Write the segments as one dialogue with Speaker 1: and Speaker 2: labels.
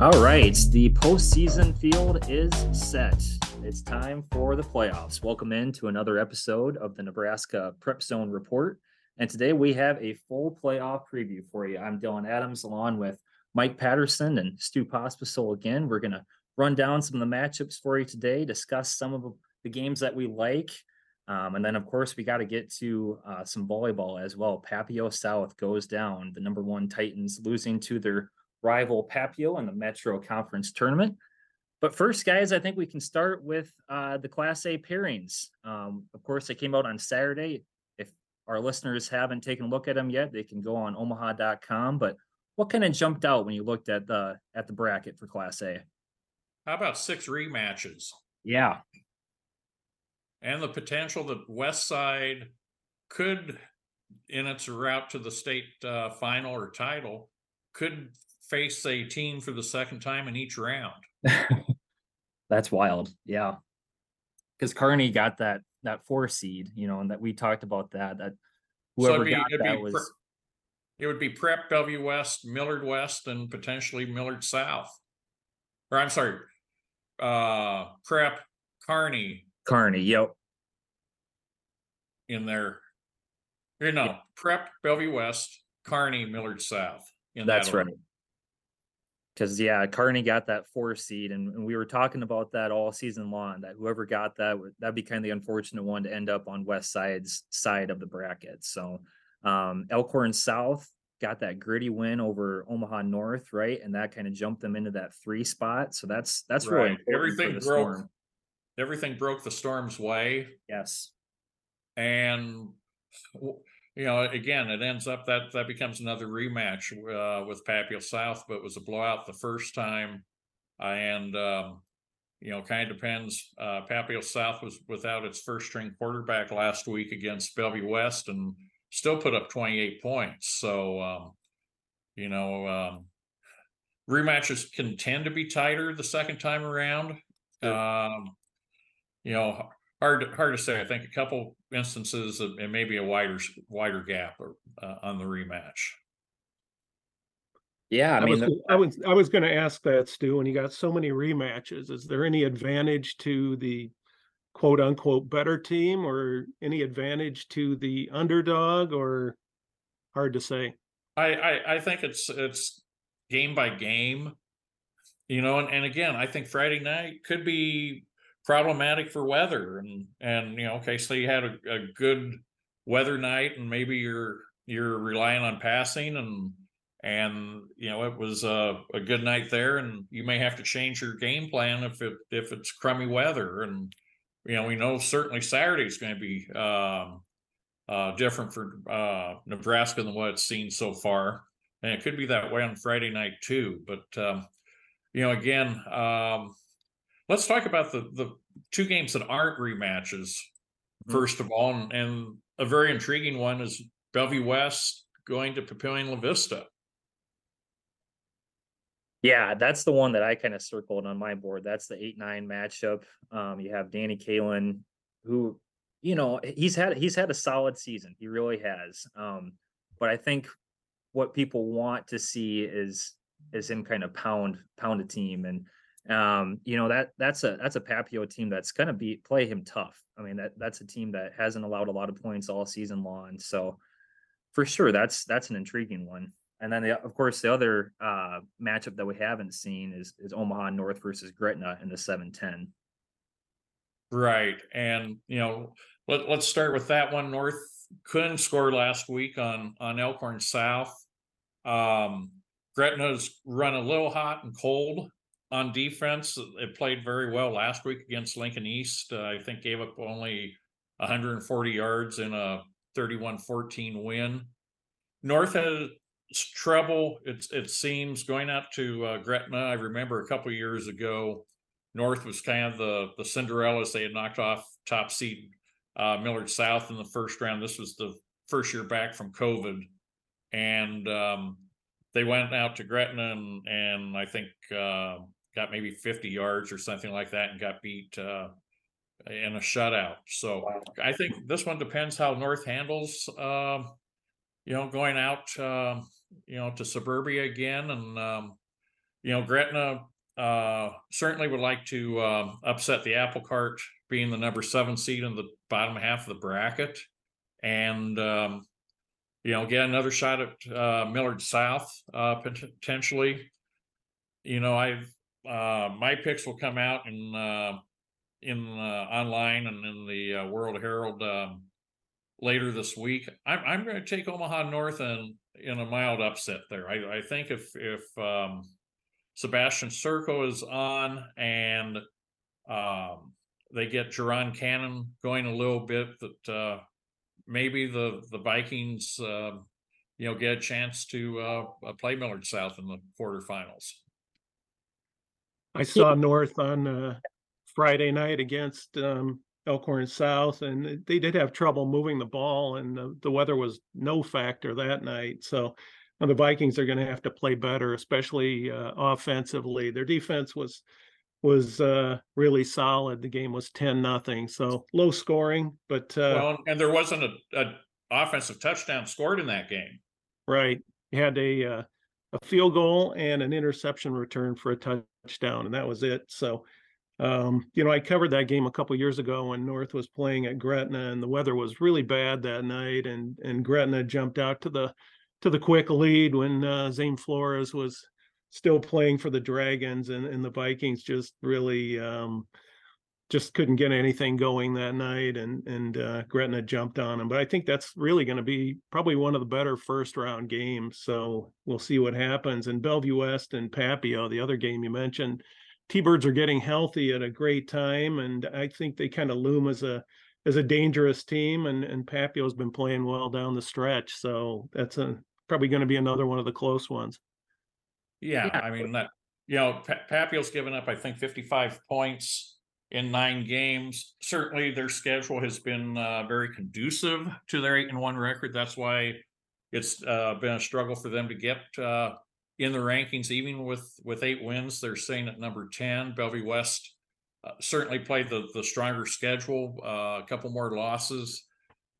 Speaker 1: All right, the postseason field is set. It's time for the playoffs. Welcome in to another episode of the Nebraska Prep Zone Report. And today we have a full playoff preview for you. I'm Dillon Adams along with Mike Patterson and Stu Pospisil again. We're going to run down some of the matchups for you today, discuss some of the games that we like. Um, and then, of course, we got to get to uh, some volleyball as well. Papio South goes down, the number one Titans losing to their rival Papio in the Metro Conference tournament. But first, guys, I think we can start with uh, the Class A pairings. Um, of course, they came out on Saturday. If our listeners haven't taken a look at them yet, they can go on omaha.com. But what kind of jumped out when you looked at the at the bracket for Class A?
Speaker 2: How about six rematches?
Speaker 1: Yeah.
Speaker 2: And the potential that West Side could, in its route to the state uh, final or title, could face a team for the second time in each round.
Speaker 1: That's wild. Yeah. Because Kearney got that that four seed, you know, and that we talked about that. That whoever
Speaker 2: be-
Speaker 1: got that was
Speaker 2: pre- It would be Prep, Bellevue West, Millard West, and potentially Millard South. Or I'm sorry, uh, Prep, Kearney.
Speaker 1: Kearney, Yep.
Speaker 2: in there. You know,
Speaker 1: Yeah.
Speaker 2: Prep, Bellevue West, Kearney, Millard South. in that
Speaker 1: That's right. Because yeah, Kearney got that four seed, and, and we were talking about that all season long. That whoever got that would that'd be kind of the unfortunate one to end up on West Side's side of the bracket. So um Elkhorn South got that gritty win over Omaha North, right? And that kind of jumped them into that three spot. So that's that's really
Speaker 2: Right.
Speaker 1: for
Speaker 2: Everything broke.
Speaker 1: Storm.
Speaker 2: Everything broke the storm's way.
Speaker 1: Yes.
Speaker 2: And you know, again, it ends up that that becomes another rematch uh, with Papio South, but it was a blowout the first time, and um, you know, kind of depends. Uh, Papio South was without its first string quarterback last week against Bellevue West, and still put up twenty eight points. So, um, you know, um, rematches can tend to be tighter the second time around.
Speaker 1: Sure.
Speaker 2: Um, you know, hard to, hard to say. I think a couple instances of, and maybe a wider wider gap or, uh, on the rematch.
Speaker 1: Yeah, I
Speaker 3: I
Speaker 1: mean,
Speaker 3: was,
Speaker 1: the-
Speaker 3: I was, I was gonna ask that, Stu, when you got so many rematches, is there any advantage to the quote unquote better team or any advantage to the underdog or hard to say?
Speaker 2: I, I I think it's it's game by game, you know, and, and again, I think Friday night could be problematic for weather and and you know, okay, so you had a, a good weather night and maybe you're you're relying on passing and and you know it was a, a good night there and you may have to change your game plan if it if it's crummy weather and you know we know certainly saturday is going to be um uh, different for uh, Nebraska than what it's seen so far, and it could be that way on Friday night too. But um, you know, again, um, let's talk about the the two games that aren't rematches.
Speaker 1: Mhm.
Speaker 2: First of all, and, and a very intriguing one is Bellevue West going to Papillion La Vista.
Speaker 1: Yeah, that's the one that I kind of circled on my board. That's the eight nine matchup. Um, you have Danny Kaelin, who, you know, he's had he's had a solid season. He really has. Um, but I think what people want to see is is him kind of pound pound a team, and um, you know that that's a that's a Papio team that's gonna be play him tough. I mean that that's a team that hasn't allowed a lot of points all season long. So for sure, that's that's an intriguing one. And then, the, of course, the other uh, matchup that we haven't seen is is Omaha North versus Gretna in the seven ten.
Speaker 2: Right. And, you know, let, let's start with that one. North couldn't score last week on, on Elkhorn South. Um, Gretna's run a little hot and cold on defense. It played very well last week against Lincoln East. Uh, I think gave up only 140 yards in a 31-14 win. North had s- trouble, it, it seems, going out to uh, Gretna. I remember a couple years ago, North was kind of the the Cinderellas. They had knocked off top seed uh, Millard South in the first round. This was the first year back from COVID, and um, they went out to Gretna and, and I think uh, got maybe 50 yards or something like that and got beat uh, in a shutout. So
Speaker 1: Wow.
Speaker 2: I think this one depends how North handles, um, you know, going out, um, you know, to suburbia again and, um, you know, Gretna uh, certainly would like to um, upset the apple cart, being the number seven seed in the bottom half of the bracket, and um, you know, get another shot at uh, Millard South uh, potentially. You know, I've uh, my picks will come out in uh, in uh, online and in the uh, World Herald um, later this week. I'm I'm going to take Omaha North and in a mild upset there. I, I think if if um, Sebastian Serko is on and um, they get Jerron Cannon going a little bit, that maybe the the Vikings uh, you know get a chance to play Millard South in the quarterfinals.
Speaker 3: I saw North on uh, Friday night against um, Elkhorn South, and they did have trouble moving the ball, and the, the weather was no factor that night. So the Vikings are going to have to play better, especially uh, offensively. Their defense was was uh, really solid. The game was ten nothing, so low scoring, but uh,
Speaker 2: well, and there wasn't a, a, offensive touchdown scored in that game.
Speaker 3: Right, you had a uh, a field goal and an interception return for a touchdown, and that was it. So um, you know, I covered that game a couple years ago when North was playing at Gretna, and the weather was really bad that night, and and Gretna jumped out to the to the quick lead when uh, Zane Flores was still playing for the Dragons, and and the Vikings just really um, just couldn't get anything going that night, and and uh, Gretna jumped on them. But I think that's really going to be probably one of the better first round games. So we'll see what happens. And Bellevue West and Papio, the other game you mentioned T-birds are getting healthy at a great time, and I think they kind of loom as a as a dangerous team. And and Papio's been playing well down the stretch, so that's a probably going to be another one of the close ones.
Speaker 2: Yeah, yeah. I mean that you know pa- Papio's given up I think 55 points in nine games. Certainly, their schedule has been uh, very conducive to their eight and one record. That's why it's uh, been a struggle for them to get uh, in the rankings, even with with eight wins, they're staying at number ten. Bellevue West uh, certainly played the the stronger schedule, uh, a couple more losses.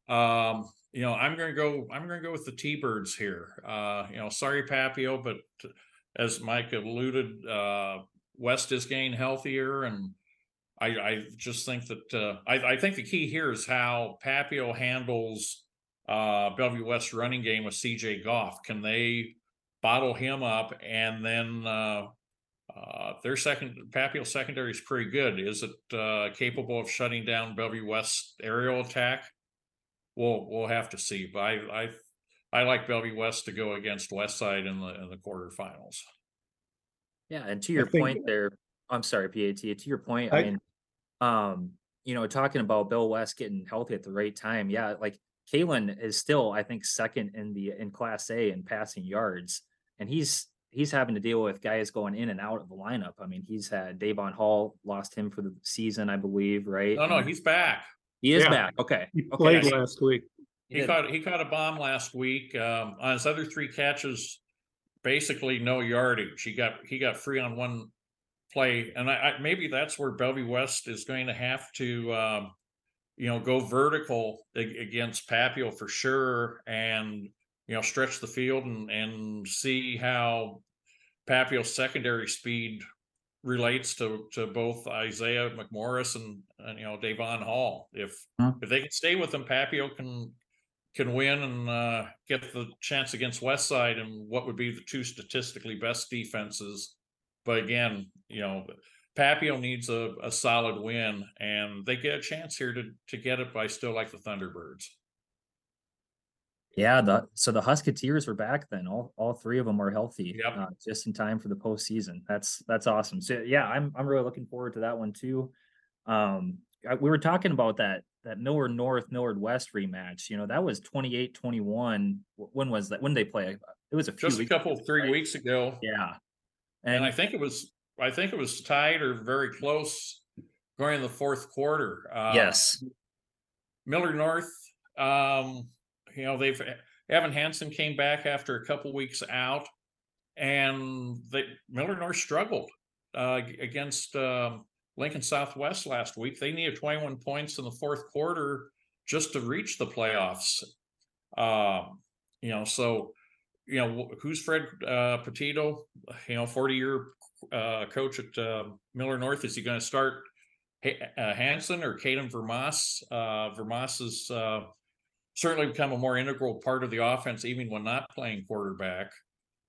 Speaker 2: Um, you know, I'm going to go. I'm going to go with the T-Birds here. Uh, you know, sorry Papio, but as Mike alluded, West is getting healthier, and I, I just think that uh, I, I, think the key here is how Papio handles uh, Bellevue West running game with CJ Goff. Can they bottle him up, and then uh, uh, their second Papio secondary is pretty good. Is it uh, capable of shutting down Bellevue West aerial attack? We'll we'll have to see. But I I I like Bellevue West to go against Westside in the in the quarterfinals.
Speaker 1: Yeah, and to your think, point there, I'm sorry, PAT. To your point, I, I mean, um, you know, talking about Bill West getting healthy at the right time. Yeah, like Kaelin is still, I think, second in the in Class A in passing yards and he's he's having to deal with guys going in and out of the lineup. I mean, he's had Davon Hall lost him for the season, I believe, right?
Speaker 2: No, no, he's back.
Speaker 1: He is yeah. back. Okay.
Speaker 3: He played okay. last week.
Speaker 2: He, he caught he caught a bomb last week. Um, on his other three catches, basically no yardage. He got he got free on one play, and I, I maybe that's where Bellevue West is going to have to um, you know go vertical against Papio for sure, and you know, stretch the field and, and see how Papio's secondary speed relates to to both Isaiah McMorris and, and you know Davon Hall. If huh. if they can stay with them, Papio can can win and uh, get the chance against Westside and what would be the two statistically best defenses. But again, you know, Papio needs a, a solid win, and they get a chance here to to get it. But I still like the Thunderbirds.
Speaker 1: Yeah, the so the Husketeers are back then. All all three of them are healthy.
Speaker 2: Yep.
Speaker 1: Uh, just in time for the postseason. That's that's awesome. So yeah, I'm I'm really looking forward to that one too. Um I, we were talking about that that Millard North Millard West rematch. You know, that was 28-21. When was that? When did they play? It was a few
Speaker 2: just a couple three right? weeks ago.
Speaker 1: Yeah.
Speaker 2: And, and I think it was I think it was tied or very close going in the fourth quarter.
Speaker 1: Uh, yes.
Speaker 2: Millard North um you know, they've Evan Hansen came back after a couple weeks out, and they Millard North struggled uh, against um, Lincoln Southwest last week. They needed 21 points in the fourth quarter just to reach the playoffs. Um, you know, so you know, who's Fred uh, Petito? You know, forty year uh, coach at uh, Millard North. Is he going to start Ha- uh, Hanson or Caden Vermas? Uh, Vermas has uh, certainly become a more integral part of the offense, even when not playing quarterback.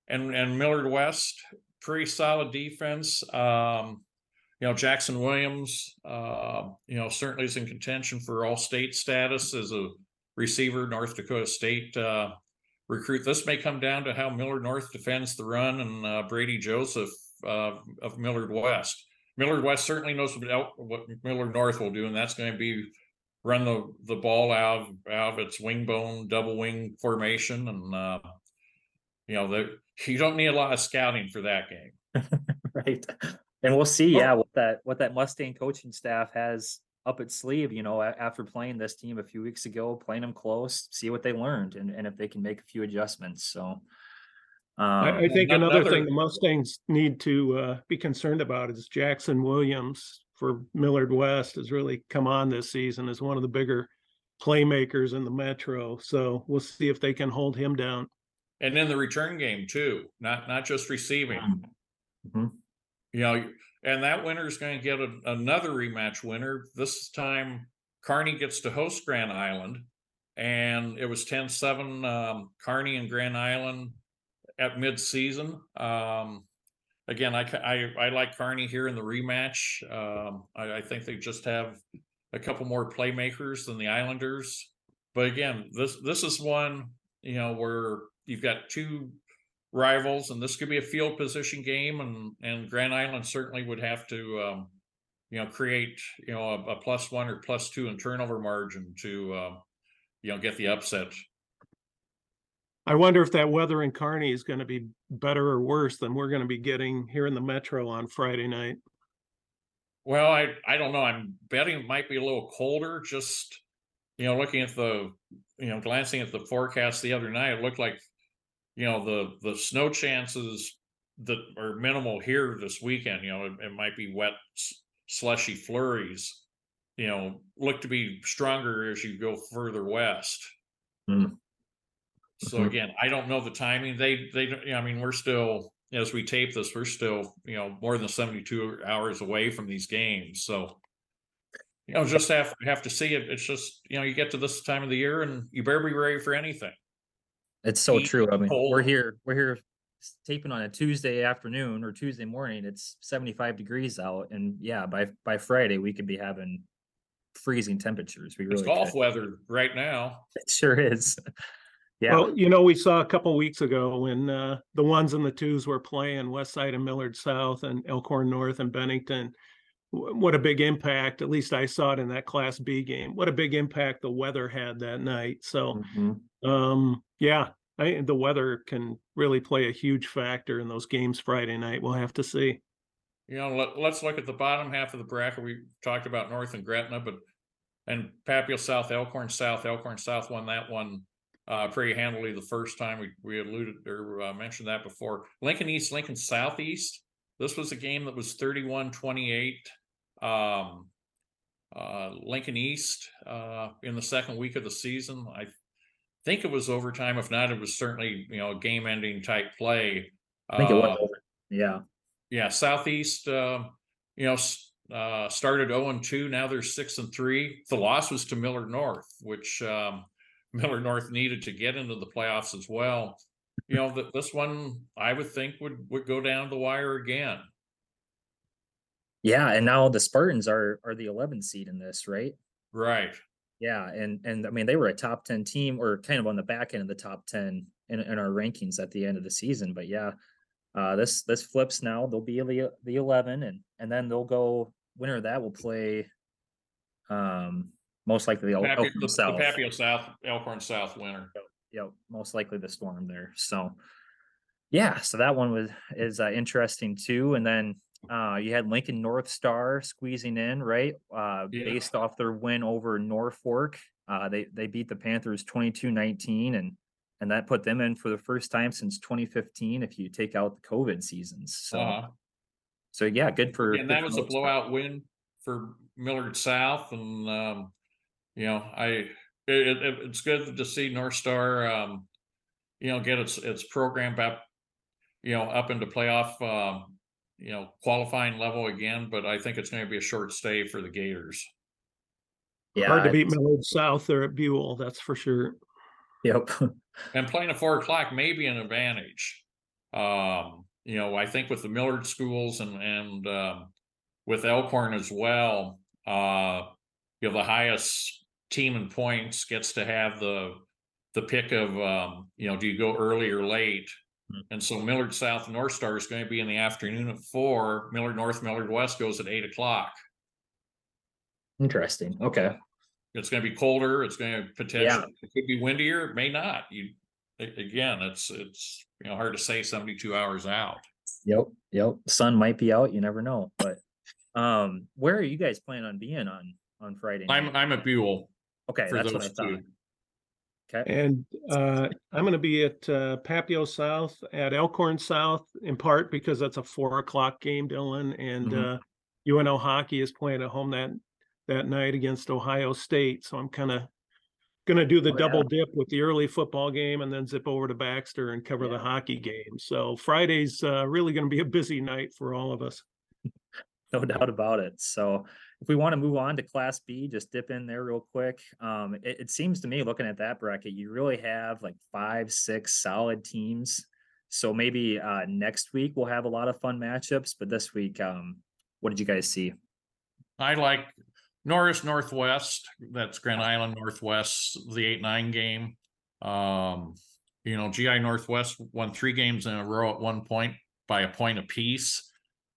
Speaker 2: And and Millard West, pretty solid defense. Um, you know, Jackson Williams, uh, you know, certainly is in contention for all state status as a receiver, North Dakota State uh, recruit. This may come down to how Millard North defends the run and uh, Brady Joseph uh, of Millard West. Millard West certainly knows what, what Millard North will do, and that's going to be run the, the ball out of, out of its wing bone double wing formation. And, uh, you know, the, you don't need a lot of scouting for that game.
Speaker 1: Right. And we'll see,
Speaker 2: Oh.
Speaker 1: yeah, what that, what that Mustang coaching staff has up its sleeve, you know, after playing this team a few weeks ago, playing them close, see what they learned and, and if they can make a few adjustments, so.
Speaker 3: I, I
Speaker 1: Um,
Speaker 3: think another
Speaker 2: another-
Speaker 3: thing the Mustangs need to uh, be concerned about is Jackson Williams for Millard West has really come on this season as one of the bigger playmakers in the Metro. So we'll see if they can hold him down.
Speaker 2: And then the return game too, not, not just receiving.
Speaker 1: mhm.
Speaker 2: you know, and that winner is going to get a, another rematch winner. This time, Kearney gets to host Grand Island, and it was 10 7 um, Kearney and Grand Island at mid season. Um, again, I, I, I like Kearney here in the rematch. Um, I, I think they just have a couple more playmakers than the Islanders. But again, this this is one you know where you've got two rivals, and this could be a field position game, and and Grand Island certainly would have to, um, you know, create you know a, a plus one or plus two in turnover margin to, um, you know, get the upset.
Speaker 3: I wonder if that weather in Kearney is going to be better or worse than we're going to be getting here in the Metro on Friday night.
Speaker 2: Well, I I don't know. I'm betting it might be a little colder. Just you know, looking at the you know, glancing at the forecast the other night, it looked like you know the the snow chances that are minimal here this weekend. You know, it, it might be wet, slushy flurries. You know, look to be stronger as you go further west.
Speaker 1: Hmm.
Speaker 2: So
Speaker 1: Mhm.
Speaker 2: again, I don't know the timing. They they don't- I mean, we're still as we tape this, we're still you know more than seventy two hours away from these games. So you know, just have have to see it. It's just you know, you get to this time of the year and you better be ready for anything.
Speaker 1: It's so
Speaker 2: heat,
Speaker 1: true. I mean, we're here, we're here taping on a Tuesday afternoon or Tuesday morning. It's seventy-five degrees out and yeah, by, by Friday, we could be having freezing temperatures. We
Speaker 2: It's
Speaker 1: really
Speaker 2: golf
Speaker 1: could.
Speaker 2: weather right now.
Speaker 1: It sure is. Yeah,
Speaker 3: Well, you know, we saw a couple weeks ago when uh, the ones and the twos were playing West Side and Millard South and Elkhorn North and Bennington. What a big impact, at least I saw it in that Class B game. What a big impact the weather had that night. So,
Speaker 1: Mhm.
Speaker 3: Um, yeah, I, the weather can really play a huge factor in those games Friday night. We'll have to see.
Speaker 2: You know, let, let's look at the bottom half of the bracket. We talked about North and Gretna, but and Papio South, Elkhorn South, Elkhorn South won that one uh, pretty handily the first time. We we alluded or uh, mentioned that before. Lincoln East, Lincoln Southeast. This was a game that was 31-28. Um, uh, Lincoln East uh, in the second week of the season. I think it was overtime. If not, it was certainly you know a game-ending type play.
Speaker 1: I think it was,
Speaker 2: Uh,
Speaker 1: over. yeah,
Speaker 2: yeah, Southeast, uh, you know, uh, started 0 and 2. Now they're 6 and 3. The loss was to Millard North, which um, Millard North needed to get into the playoffs as well. You know, that this one I would think would would go down the wire again.
Speaker 1: yeah, and now the Spartans are, are the eleven seed in this, right?
Speaker 2: Right.
Speaker 1: Yeah, and, and I mean, they were a top ten team or kind of on the back end of the top ten in, in our rankings at the end of the season, but yeah. Uh, this, this flips now, they'll be the, the eleven and, and then they'll go, winner of that will play. Um, most likely the El-
Speaker 2: Papi-
Speaker 1: Elkhorn
Speaker 2: the, the
Speaker 1: South.
Speaker 2: Papio South, Elkhorn South winner.
Speaker 1: Yep, most likely the storm there. So, yeah, so that one was is uh, interesting too. And then uh, you had Lincoln North Star squeezing in, right? Uh,
Speaker 2: Yeah.
Speaker 1: Based off their win over Norfolk, uh, they they beat the Panthers 22-19 and and that put them in for the first time since 2015 if you take out the COVID seasons. So,
Speaker 2: Uh-huh.
Speaker 1: so yeah, good for.
Speaker 2: and
Speaker 1: good
Speaker 2: that
Speaker 1: for
Speaker 2: was a
Speaker 1: North Star.
Speaker 2: blowout win for Millard South, and um, you know, I it, it, it's good to see North Star, um, you know, get its, its program up, you know, up into playoff, um, you know, qualifying level again, but I think it's gonna be a short stay for the Gators.
Speaker 1: Yeah.
Speaker 3: Hard to beat
Speaker 1: it's-
Speaker 3: Millard South there at Buell, that's for sure.
Speaker 1: Yep.
Speaker 2: And playing at four o'clock may be an advantage. Um, you know, I think with the Millard schools and, and, um, with Elkhorn as well, uh, you know, the highest team in points gets to have the, the pick of, um, you know, do you go early or late?
Speaker 1: Hmm.
Speaker 2: And so Millard South and North Star is going to be in the afternoon at four, Millard North, Millard West goes at eight o'clock.
Speaker 1: Interesting. Okay.
Speaker 2: It's gonna be colder, it's gonna potentially, it could be windier, it may not, you, again, it's, it's, you know, hard to say seventy-two hours out.
Speaker 1: Yep. Yep. Sun might be out. You never know. But um, where are you guys planning on being on on Friday?
Speaker 2: I'm. I'm at Buell
Speaker 1: okay. That's what I thought.
Speaker 2: two.
Speaker 1: Okay.
Speaker 3: And uh, I'm gonna be at uh, Papio South at Elkhorn South in part because that's a four o'clock game, Dillon. And
Speaker 1: Mhm.
Speaker 3: uh, UNO hockey is playing at home that that night against Ohio State. So I'm kind of gonna do the
Speaker 1: Oh, yeah.
Speaker 3: double dip with the early football game and then zip over to Baxter and cover the hockey game. So Friday's uh, really gonna be a busy night for all of us.
Speaker 1: No doubt about it. So if we want to move on to class B, just dip in there real quick. Um, it, it seems to me looking at that bracket, you really have like five, six solid teams. So maybe uh next week we'll have a lot of fun matchups, but this week, um, what did you guys see?
Speaker 2: I like Norris Northwest, that's Grand Island Northwest, the eight, nine game. Um, you know, GI Northwest won three games in a row at one point by a point apiece.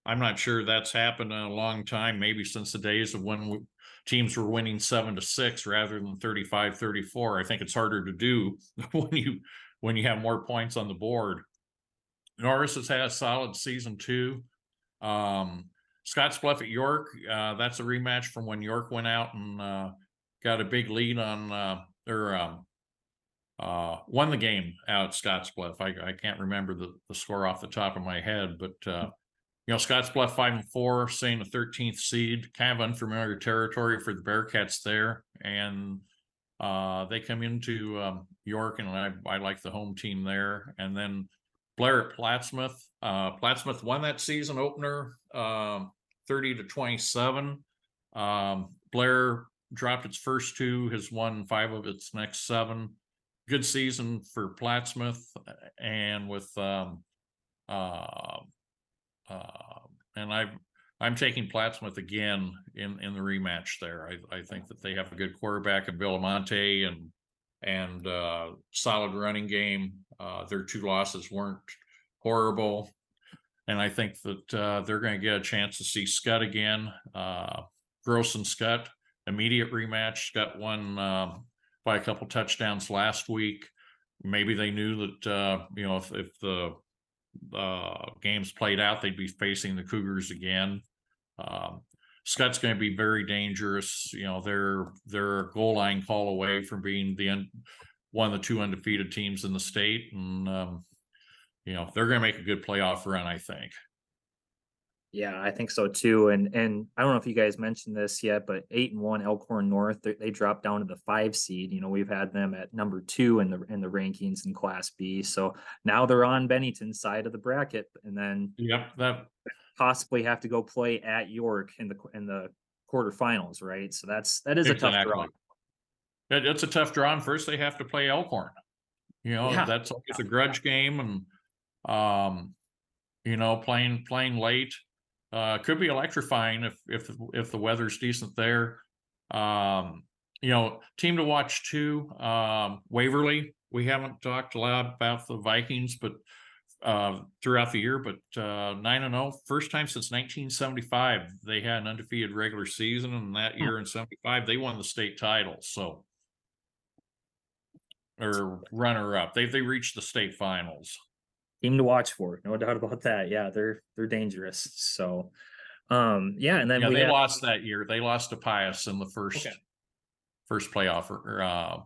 Speaker 2: I'm not sure that's happened in a long time, maybe since the days of when w- teams were winning seven to six rather than 35, 34. I think it's harder to do when you, when you have more points on the board. Norris has had a solid season two. Um, Scottsbluff at York, uh, that's a rematch from when York went out and, uh, got a big lead on, uh, or, um, uh, won the game out at Scottsbluff. I, I can't remember the, the score off the top of my head, but, uh, you know, Scottsbluff five and four, saying the thirteenth seed, kind of unfamiliar territory for the Bearcats there. And, uh, they come into, um, York and I, I like the home team there. And then Blair at Plattsmouth, uh, Plattsmouth won that season opener, um, thirty to twenty-seven. Um, Blair dropped its first two, has won five of its next seven. Good season for Plattsmouth uh, and with, um, uh, and I, I'm taking Plattsmouth again in, in the rematch there. I, I think that they have a good quarterback in Bill Amante and, and, uh, solid running game. Uh, their two losses weren't horrible. And I think that, uh, they're gonna get a chance to see Skutt again, uh, Gross and Skutt, immediate rematch. Skutt won, um, by a couple touchdowns last week. Maybe they knew that, uh, you know, if, if the, uh, games played out, they'd be facing the Cougars again. Um, Skutt's going to be very dangerous. You know, they're they're a goal line call away from being the un, one of the two undefeated teams in the state, and um, you know they're going to make a good playoff run. I think.
Speaker 1: Yeah, I think so too. And and I don't know if you guys mentioned this yet, but eight and one Elkhorn North, they, they dropped down to the five seed. You know, we've had them at number two in the in the rankings in Class B. So now they're on Bennington's side of the bracket, and then
Speaker 2: Yep, that
Speaker 1: possibly have to go play at York in the in the quarterfinals, right? So that's that is a tough draw.
Speaker 2: It's a tough draw. And first, they have to play Elkhorn. You know,
Speaker 1: Yeah.
Speaker 2: that's always a grudge game, and um, you know, playing playing late uh could be electrifying if if if the weather's decent there. Um, you know, team to watch too. Um, Waverly. We haven't talked a lot about the Vikings, but uh throughout the year, but uh nine and oh, first time since nineteen seventy-five, they had an undefeated regular season, and that year in seventy-five, they won the state title, so. Or runner up, they they reached the state finals.
Speaker 1: Team to watch for, no doubt about that. Yeah, they're they're dangerous. So um yeah, and then
Speaker 2: Yeah,
Speaker 1: we
Speaker 2: they
Speaker 1: have,
Speaker 2: lost that year, they lost to Pius in the first.
Speaker 1: Okay.
Speaker 2: First playoff or uh,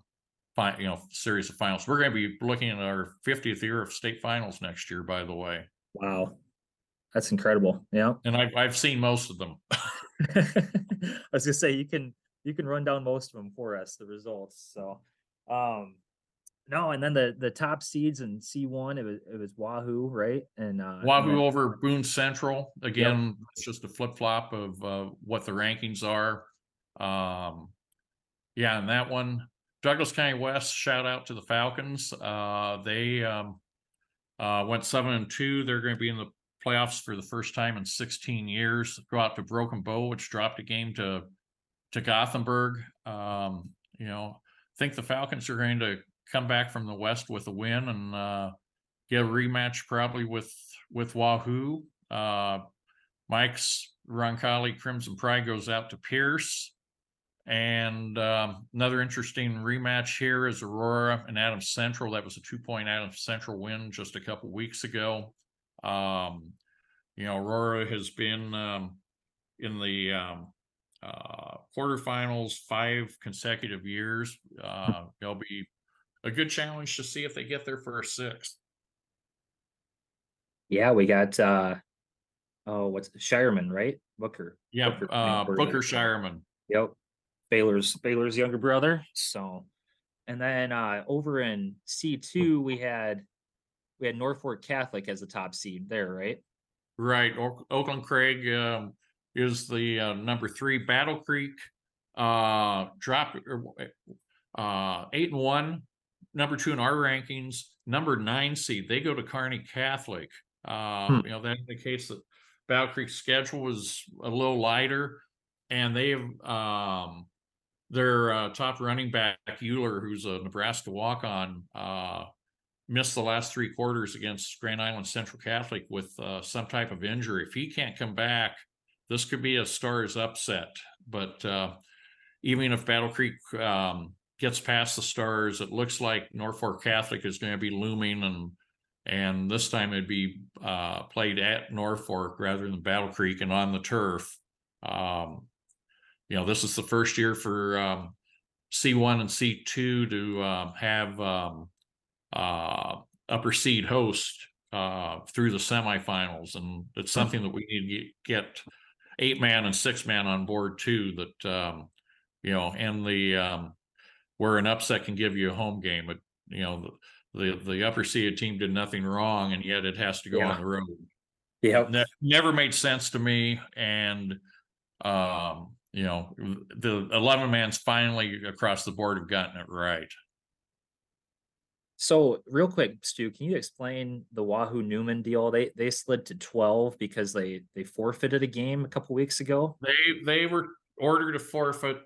Speaker 2: fi- you know, series of finals, we're gonna be looking at our fiftieth year of state finals next year, by the way,
Speaker 1: wow. That's incredible. Yeah.
Speaker 2: and I've I've seen most of them.
Speaker 1: I was gonna say you can you can run down most of them for us, the results. So um no, and then the the top seeds in C one, it was it was Wahoo, right? And uh and
Speaker 2: Wahoo
Speaker 1: then-
Speaker 2: over Boone Central, again, it's just a flip flop of uh what the rankings are. Um. Yeah, and that one, Douglas County West, shout out to the Falcons. Uh, they um. Uh, went seven and two. They're gonna be in the playoffs for the first time in sixteen years. Go out to Broken Bow, which dropped a game to. To Gothenburg. Um, you know, think the Falcons are going to come back from the West with a win and uh get a rematch probably with with Wahoo. Uh, Mike's Roncalli Crimson Pride goes out to Pierce. And um, another interesting rematch here is Aurora and Adams Central. That was a two point Adams Central win just a couple weeks ago. Um, you know, Aurora has been um, in the um, uh, quarterfinals five consecutive years. Uh, they'll be a good challenge to see if they get there for a sixth.
Speaker 1: Yeah, we got uh oh, what's Shireman, right? Booker.
Speaker 2: Yeah,
Speaker 1: Booker,
Speaker 2: uh,
Speaker 1: Booker.
Speaker 2: Shireman.
Speaker 1: Yep. Baylor's Baylor's younger brother. So and then uh over in C two we had we had Norfolk Catholic as the top seed there, right?
Speaker 2: Right, Oak- Oakland Craig um, is the uh, number three. Battle Creek uh, dropped er, uh, eight and one, number two in our rankings. Number nine seed, they go to Kearney Catholic. Uh,
Speaker 1: Hmm.
Speaker 2: You know that indicates that Battle Creek's schedule was a little lighter, and they have um, their uh, top running back Euler, who's a Nebraska walk-on. Uh, missed the last three quarters against Grand Island Central Catholic with uh, some type of injury. If he can't come back, this could be a Stars upset. But uh, even if Battle Creek um, gets past the Stars, it looks like Norfolk Catholic is going to be looming, and and this time it'd be uh, played at Norfolk rather than Battle Creek and on the turf. Um, you know, this is the first year for um, C1 and C2 to um, have um, uh, upper seed host uh, through the semifinals, and it's something that we need to get, eight man and six man on board too. That um, you know, and the um, where an upset can give you a home game. But you know, the the, the upper seeded team did nothing wrong, and yet it has to go
Speaker 1: Yeah.
Speaker 2: on the road. Ne- never made sense to me, and um, you know, the eleven man's finally across the board have gotten it right.
Speaker 1: So real quick, Stu, can you explain the Wahoo Newman deal? They they slid to twelve because they they forfeited a game a couple weeks ago.
Speaker 2: They they were ordered to forfeit.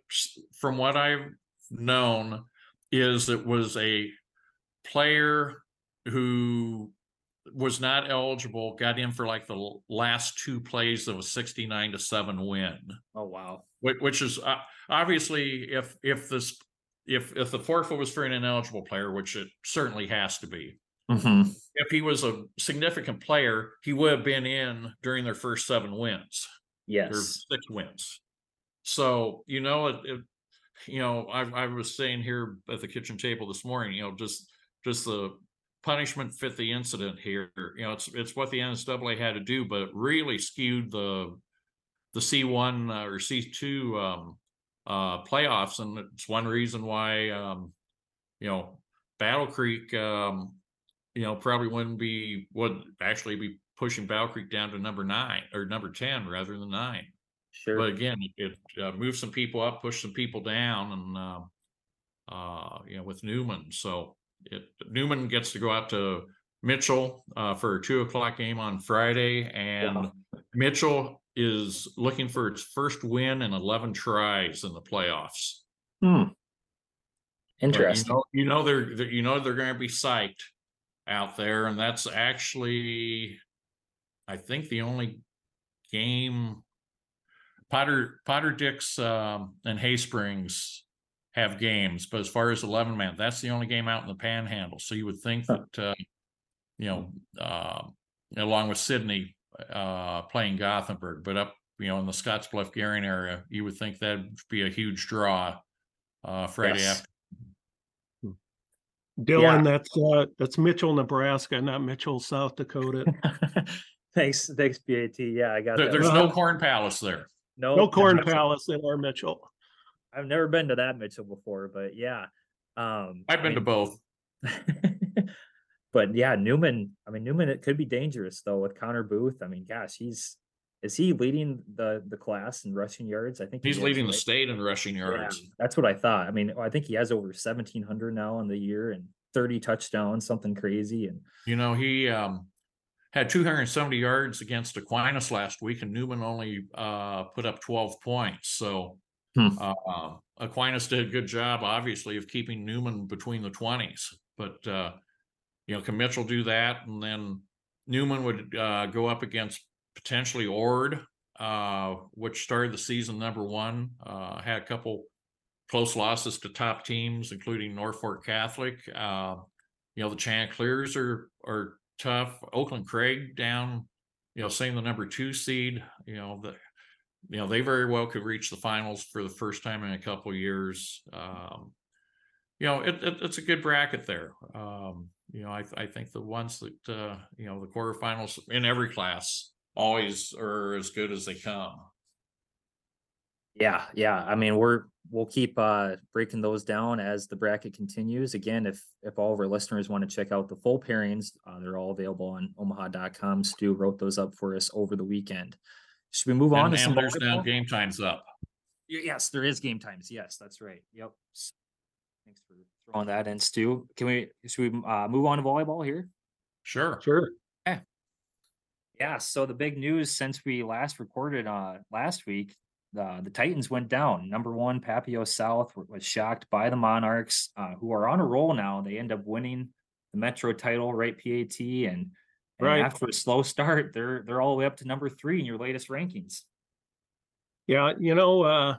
Speaker 2: From what I've known, is it was a player who was not eligible, got in for like the last two plays of a sixty-nine to seven win.
Speaker 1: Oh wow.
Speaker 2: Which, which is uh, obviously if if this if if the forfeit was for an ineligible player, which it certainly has to be,
Speaker 1: Mm-hmm.
Speaker 2: if he was a significant player, he would have been in during their first seven wins or
Speaker 1: Yes.
Speaker 2: six wins. So you know it, it you know I I was saying here at the kitchen table this morning, you know, just just the punishment fit the incident here. You know, it's it's what the NSAA had to do, but it really skewed the the C one uh, or C two um, uh, playoffs, and it's one reason why um, you know Battle Creek um, you know probably wouldn't be would actually be pushing Battle Creek down to number nine or number ten rather than nine.
Speaker 1: Sure.
Speaker 2: But again, it, it uh, moved some people up, pushed some people down, and uh, uh, you know, with Newman, so it Newman gets to go out to Mitchell uh, for a two o'clock game on Friday, and
Speaker 1: Wow.
Speaker 2: Mitchell is looking for its first win in eleven tries in the playoffs.
Speaker 1: Hmm.
Speaker 2: But
Speaker 1: Interesting.
Speaker 2: You know, you know they're, they're you know they're going to be psyched out there, and that's actually, I think, the only game. Potter Potter Dix um, and Hay Springs have games, but as far as eleven man, that's the only game out in the Panhandle. So you would think that uh, you know, uh, along with Sidney uh, playing Gothenburg, but up you know in the Scottsbluff Gering area, you would think that'd be a huge draw uh, Friday
Speaker 1: Yes.
Speaker 2: after.
Speaker 3: Dillon, that's uh, that's Mitchell, Nebraska, not Mitchell, South Dakota.
Speaker 1: thanks, thanks, PAT. Yeah, I got
Speaker 2: There-
Speaker 1: that.
Speaker 2: there's no Corn Palace there.
Speaker 1: No
Speaker 3: No Corn
Speaker 1: that's-
Speaker 3: Palace in our Mitchell.
Speaker 1: I've never been to that Mitchell before, but yeah. Um,
Speaker 2: I've
Speaker 1: I
Speaker 2: been to
Speaker 1: mean,
Speaker 2: both.
Speaker 1: But yeah, Newman, I mean, Newman, it could be dangerous though with Connor Booth. I mean, gosh, he's, is he leading the, the class in rushing yards? I think. he
Speaker 2: He's
Speaker 1: is,
Speaker 2: leading the
Speaker 1: right?
Speaker 2: state in rushing
Speaker 1: Yeah,
Speaker 2: yards.
Speaker 1: That's what I thought. I mean, I think he has over seventeen hundred now in the year and thirty touchdowns, something crazy and.
Speaker 2: You know, he um had two hundred and seventy yards against Aquinas last week and Newman only uh put up twelve points, so.
Speaker 1: Hmm.
Speaker 2: Uh, Aquinas did a good job, obviously, of keeping Newman between the twenties, but uh. You know, can Mitchell do that? And then Newman would uh go up against potentially Ord. Uh, which started the season number one, uh, had a couple close losses to top teams, including Norfolk Catholic. Uh, you know, the Chanticleers are are tough. Oakland Craig down, you know, saying the number two seed, you know, the you know, they very well could reach the finals for the first time in a couple years. Um, you know, it, it it's a good bracket there. Um, you know, I I think the ones that uh, you know, the quarterfinals in every class always are as good as they come.
Speaker 1: Yeah, yeah. I mean, we're, we'll keep uh breaking those down as the bracket continues. Again, if if all of our listeners want to check out the full pairings, uh, they're all available on omaha.com. Stu wrote those up for us over the weekend. Should we move on
Speaker 2: And,
Speaker 1: to some
Speaker 2: there's now game times up.
Speaker 1: Yes, there is game times. Yes, that's right. Yep. Thanks for throwing that in, Stu. Can we, should we uh move on to volleyball here?
Speaker 2: Sure.
Speaker 3: Sure.
Speaker 1: Yeah. Yeah, so the big news since we last recorded uh last week, the the Titans went down. Number one, Papio South was shocked by the Monarchs, uh, who are on a roll now. They end up winning the Metro title, right? PAT, and, and
Speaker 3: Right.
Speaker 1: after a slow start, they're they're all the way up to number three in your latest rankings.
Speaker 3: Yeah, you know, uh,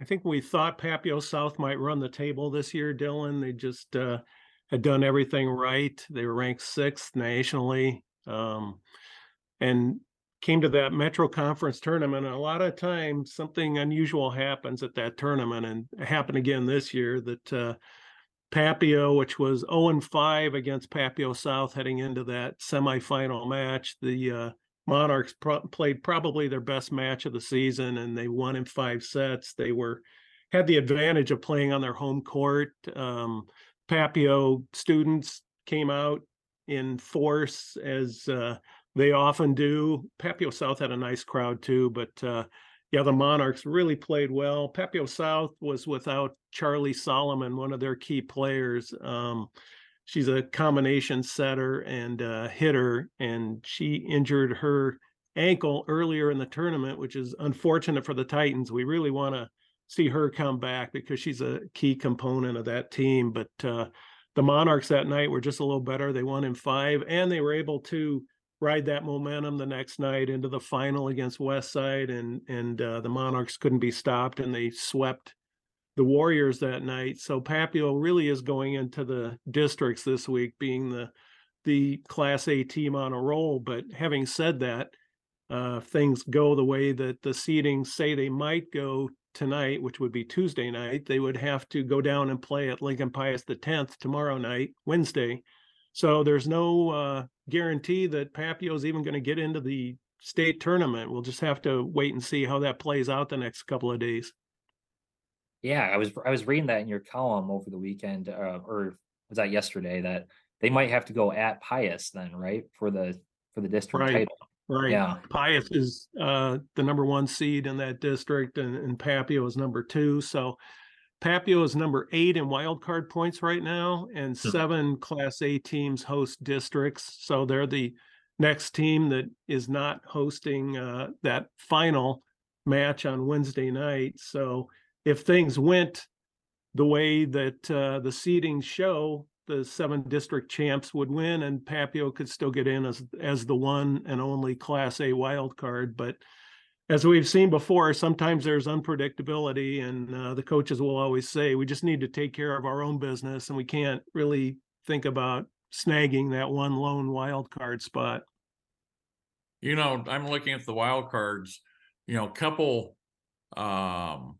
Speaker 3: I think we thought Papio South might run the table this year, Dillon. They just uh, had done everything right. They were ranked sixth nationally um, and came to that Metro Conference tournament. And a lot of times something unusual happens at that tournament, and it happened again this year that uh, Papio, which was 0 and 5 against Papio South heading into that semifinal match, the uh, Monarchs pro- played probably their best match of the season, and they won in five sets. They were had the advantage of playing on their home court. Um, Papio students came out in force as uh, they often do. Papio South had a nice crowd too, but uh, yeah, the Monarchs really played well. Papio South was without Charlie Solomon, one of their key players. Um, she's a combination setter and uh, hitter, and she injured her ankle earlier in the tournament, which is unfortunate for the Titans. We really want to see her come back because she's a key component of that team. But uh, the Monarchs that night were just a little better. They won in five, and they were able to ride that momentum the next night into the final against West Side, and and uh, the Monarchs couldn't be stopped, and they swept the Warriors that night. So Papio really is going into the districts this week, being the the Class A team on a roll. But having said that, uh, things go the way that the seedings say they might go tonight, which would be Tuesday night, they would have to go down and play at Lincoln Pius the tenth tomorrow night, Wednesday. So there's no uh, guarantee that Papio is even going to get into the state tournament. We'll just have to wait and see how that plays out the next couple of days.
Speaker 1: Yeah, I was I was reading that in your column over the weekend, uh, or was that yesterday? That they might have to go at Pius then, right, for the for the district
Speaker 3: Right.
Speaker 1: title.
Speaker 3: Right.
Speaker 1: Yeah.
Speaker 3: Pius is uh, the number one seed in that district, and, and Papio is number two. So Papio is number eight in wild card points right now, and
Speaker 1: Hmm.
Speaker 3: seven Class A teams host districts. So they're the next team that is not hosting uh, that final match on Wednesday night. So if things went the way that uh, the seedings show, the seven district champs would win, and Papio could still get in as as the one and only Class A wild card. But as we've seen before, sometimes there's unpredictability, and uh, the coaches will always say we just need to take care of our own business, and we can't really think about snagging that one lone wild card spot.
Speaker 2: You know, I'm looking at the wild cards, you know, couple um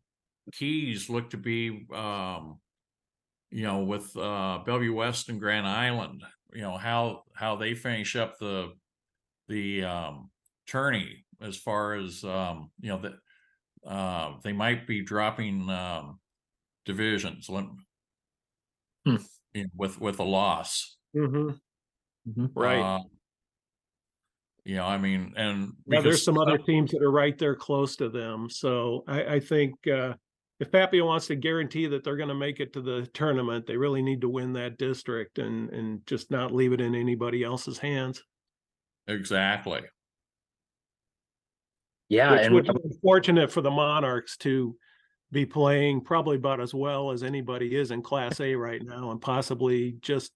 Speaker 2: keys look to be um you know with uh Bellevue West and Grand Island, you know, how how they finish up the the um tourney as far as um you know that uh they might be dropping um divisions. Let-
Speaker 1: Hmm.
Speaker 2: you know, with with a loss.
Speaker 3: hmm
Speaker 1: Mhm.
Speaker 3: Right.
Speaker 2: Uh, you know, I mean, and
Speaker 3: Yeah, there's some other teams that are right there close to them. So I, I think uh, if Papio wants to guarantee that they're going to make it to the tournament, they really need to win that district and and just not leave it in anybody else's hands.
Speaker 2: exactly.
Speaker 1: Yeah,
Speaker 3: which
Speaker 1: and
Speaker 3: would be unfortunate for the Monarchs to be playing probably about as well as anybody is in Class A right now, and possibly just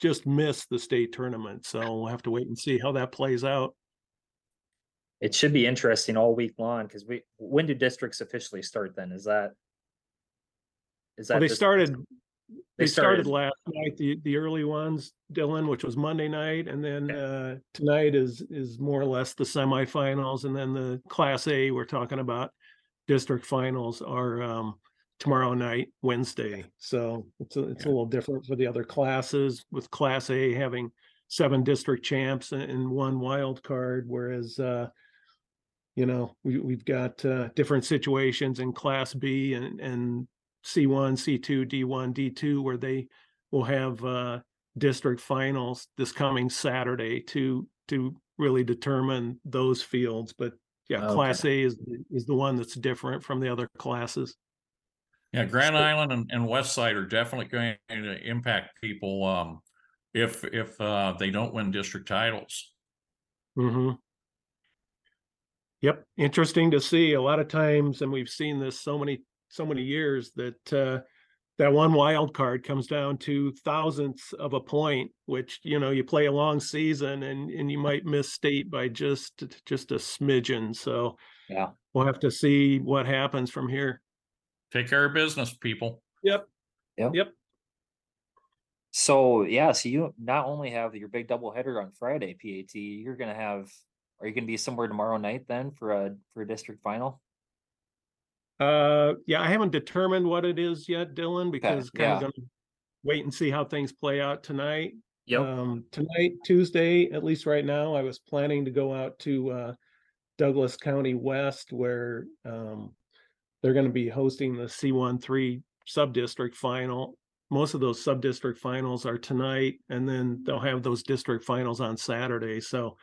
Speaker 3: just miss the state tournament. So we'll have to wait and see how that plays out.
Speaker 1: it should be interesting all week long because we when do districts officially start then? Is that is that
Speaker 3: Well, they started
Speaker 1: they
Speaker 3: they started
Speaker 1: started-
Speaker 3: last night, the the early ones, Dillon, which was Monday night, and then uh tonight is is more or less the semifinals, and then the Class A, we're talking about district finals are um tomorrow night, Wednesday. So it's a it's a little different for the other classes, with Class A having seven district champs and, and one wild card, whereas uh you know, we we've got uh different situations in Class B and and C one, C two, D one, D two, where they will have uh district finals this coming Saturday to to really determine those fields. But yeah, Class A is the- is the one that's different from the other classes.
Speaker 2: Yeah, Grand
Speaker 1: So-
Speaker 2: Island and, and West Side are definitely going to impact people um if if uh they don't win district titles.
Speaker 3: hmm Yep, interesting to see. A lot of times, and we've seen this so many, so many years that uh that one wild card comes down to thousandths of a point, which, you know, you play a long season and and you might miss state by just just a smidgen. So
Speaker 1: Yeah.
Speaker 3: we'll have to see what happens from here.
Speaker 2: Take care of business, people.
Speaker 3: Yep.
Speaker 1: Yep.
Speaker 3: Yep.
Speaker 1: So yeah, so you not only have your big double header on Friday, PAT, you're gonna have. Are you gonna be somewhere tomorrow night then for a for a district final?
Speaker 3: Uh, yeah, I haven't determined what it is yet, Dillon, because kind
Speaker 1: yeah.
Speaker 3: of gonna wait and see how things play out tonight.
Speaker 1: Yep.
Speaker 3: Um, tonight, Tuesday, at least right now, I was planning to go out to uh Douglas County West where um they're gonna be hosting the C one three sub-district final. Most of those sub-district finals are tonight, and then they'll have those district finals on Saturday. So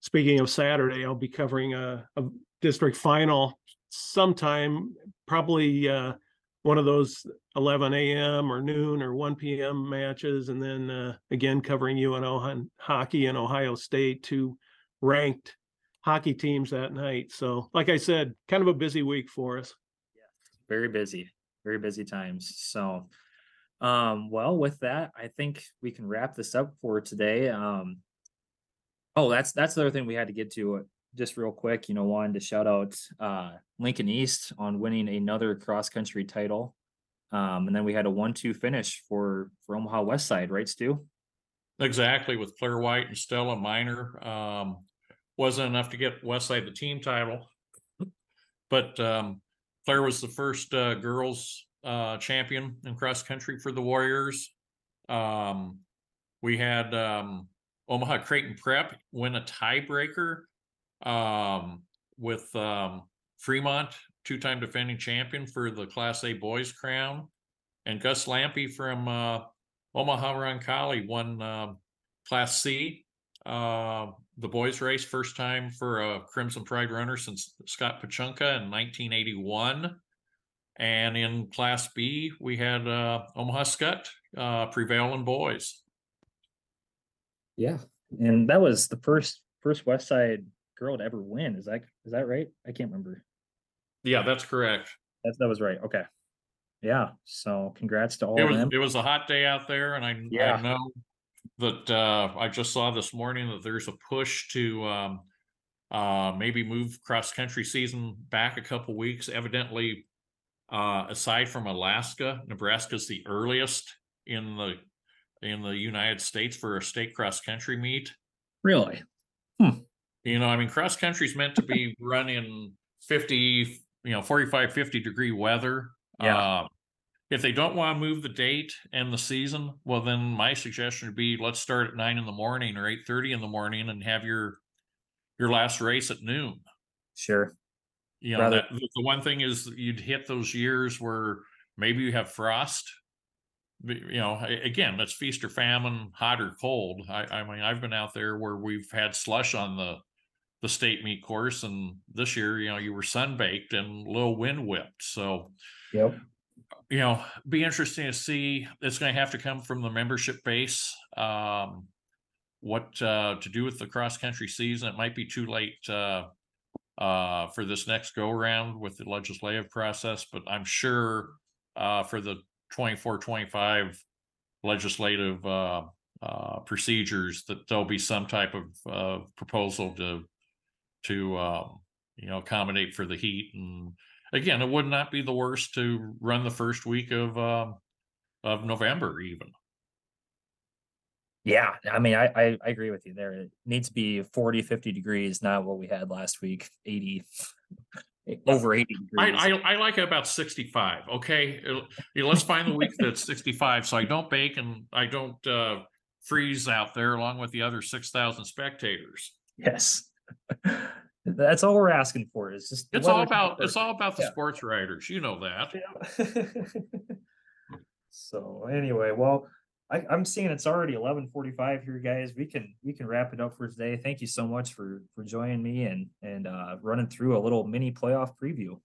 Speaker 3: speaking of Saturday, I'll be covering a, a district final sometime, probably uh one of those eleven AM or noon or one PM matches, and then uh again covering UNO hockey and Ohio State, two ranked hockey teams that night. So like I said, kind of a busy week for us.
Speaker 1: Yeah, very busy, very busy times. So, um, well, with that, I think we can wrap this up for today. Um, oh, that's that's the other thing we had to get to uh, just real quick. You know, wanted to shout out uh Lincoln East on winning another cross country title. Um, and then we had a one-two finish for for Omaha West Side, right, Stu?
Speaker 2: Exactly, with Claire White and Stella Minor. Um, wasn't enough to get West Side the team title. But um, Claire was the first uh, girls uh, champion in cross country for the Warriors. Um, we had um, Omaha Creighton Prep win a tiebreaker um, with um, Fremont, two-time defending champion for the Class A boys crown, and Gus Lampy from uh, Omaha Roncalli won um, Class C, uh, the boys race, first time for a Crimson Pride runner since Scott Pachunka in 1981. And in Class B, we had uh, Omaha Skutt uh, prevail in boys.
Speaker 1: Yeah. And that was the first first West Side girl to ever win. Is that is that right? I can't remember.
Speaker 2: Yeah, that's correct.
Speaker 1: That that was right. Okay. Yeah. So congrats to all
Speaker 2: It
Speaker 1: of them.
Speaker 2: it was a hot day out there, and I
Speaker 1: Yeah.
Speaker 2: I know that uh, I just saw this morning that there's a push to um, uh, maybe move cross country season back a couple weeks. Evidently, uh, aside from Alaska, Nebraska's the earliest in the in the United States for a state cross country meet.
Speaker 1: Really?
Speaker 2: You know, I mean, cross country is meant to be run in 50, you know, 45, 50 degree weather.
Speaker 1: Yeah.
Speaker 2: Uh, if they don't want to move the date and the season, well, then my suggestion would be let's start at nine in the morning or eight thirty in the morning and have your your last race at noon.
Speaker 1: Sure.
Speaker 2: You know, that the one thing is you'd hit those years where maybe you have frost you know, again, it's feast or famine, hot or cold. I, I mean, I've been out there where we've had slush on the the state meet course, and this year, you know, you were sunbaked and a little wind whipped. So,
Speaker 1: Yep.
Speaker 2: you know, be interesting to see. It's going to have to come from the membership base. Um, what uh, to do with the cross country season? It might be too late uh, uh, for this next go around with the legislative process, but I'm sure uh, for the 24 25 legislative uh, uh, procedures that there'll be some type of uh, proposal to to um, you know accommodate for the heat and again it would not be the worst to run the first week of um, of november even
Speaker 1: Yeah, I mean, I, I, I agree with you there. It needs to be 40, 50 degrees, not what we had last week, 80, over 80
Speaker 2: I,
Speaker 1: degrees.
Speaker 2: I i like it about 65 okay It'll- let's find the week that's 65 so i don't bake and i don't uh freeze out there along with the other 6000 spectators
Speaker 1: Yes. That's all we're asking for is just.
Speaker 2: it's all
Speaker 1: weather to be
Speaker 2: about it's all about the
Speaker 1: Yeah.
Speaker 2: sports writers you know that
Speaker 1: Yeah. So anyway, well, I, I'm seeing it's already eleven forty-five here, guys. We can, we can wrap it up for today. Thank you so much for, for joining me and, and, uh, running through a little mini playoff preview.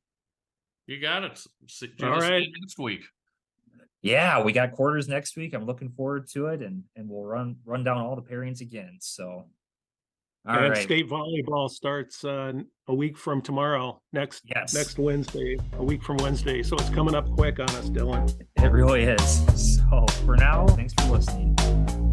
Speaker 2: you got it S- see-
Speaker 3: All
Speaker 2: let's see
Speaker 3: right.
Speaker 2: you next week
Speaker 1: Yeah, we got quarters next week. I'm looking forward to it and, and we'll run, run down all the pairings again. So. All
Speaker 3: and
Speaker 1: right.
Speaker 3: state volleyball starts uh, a week from tomorrow, next
Speaker 1: Yes.
Speaker 3: next Wednesday, a week from Wednesday. So it's coming up quick on us, Dillon.
Speaker 1: It really is. So for now, thanks for listening.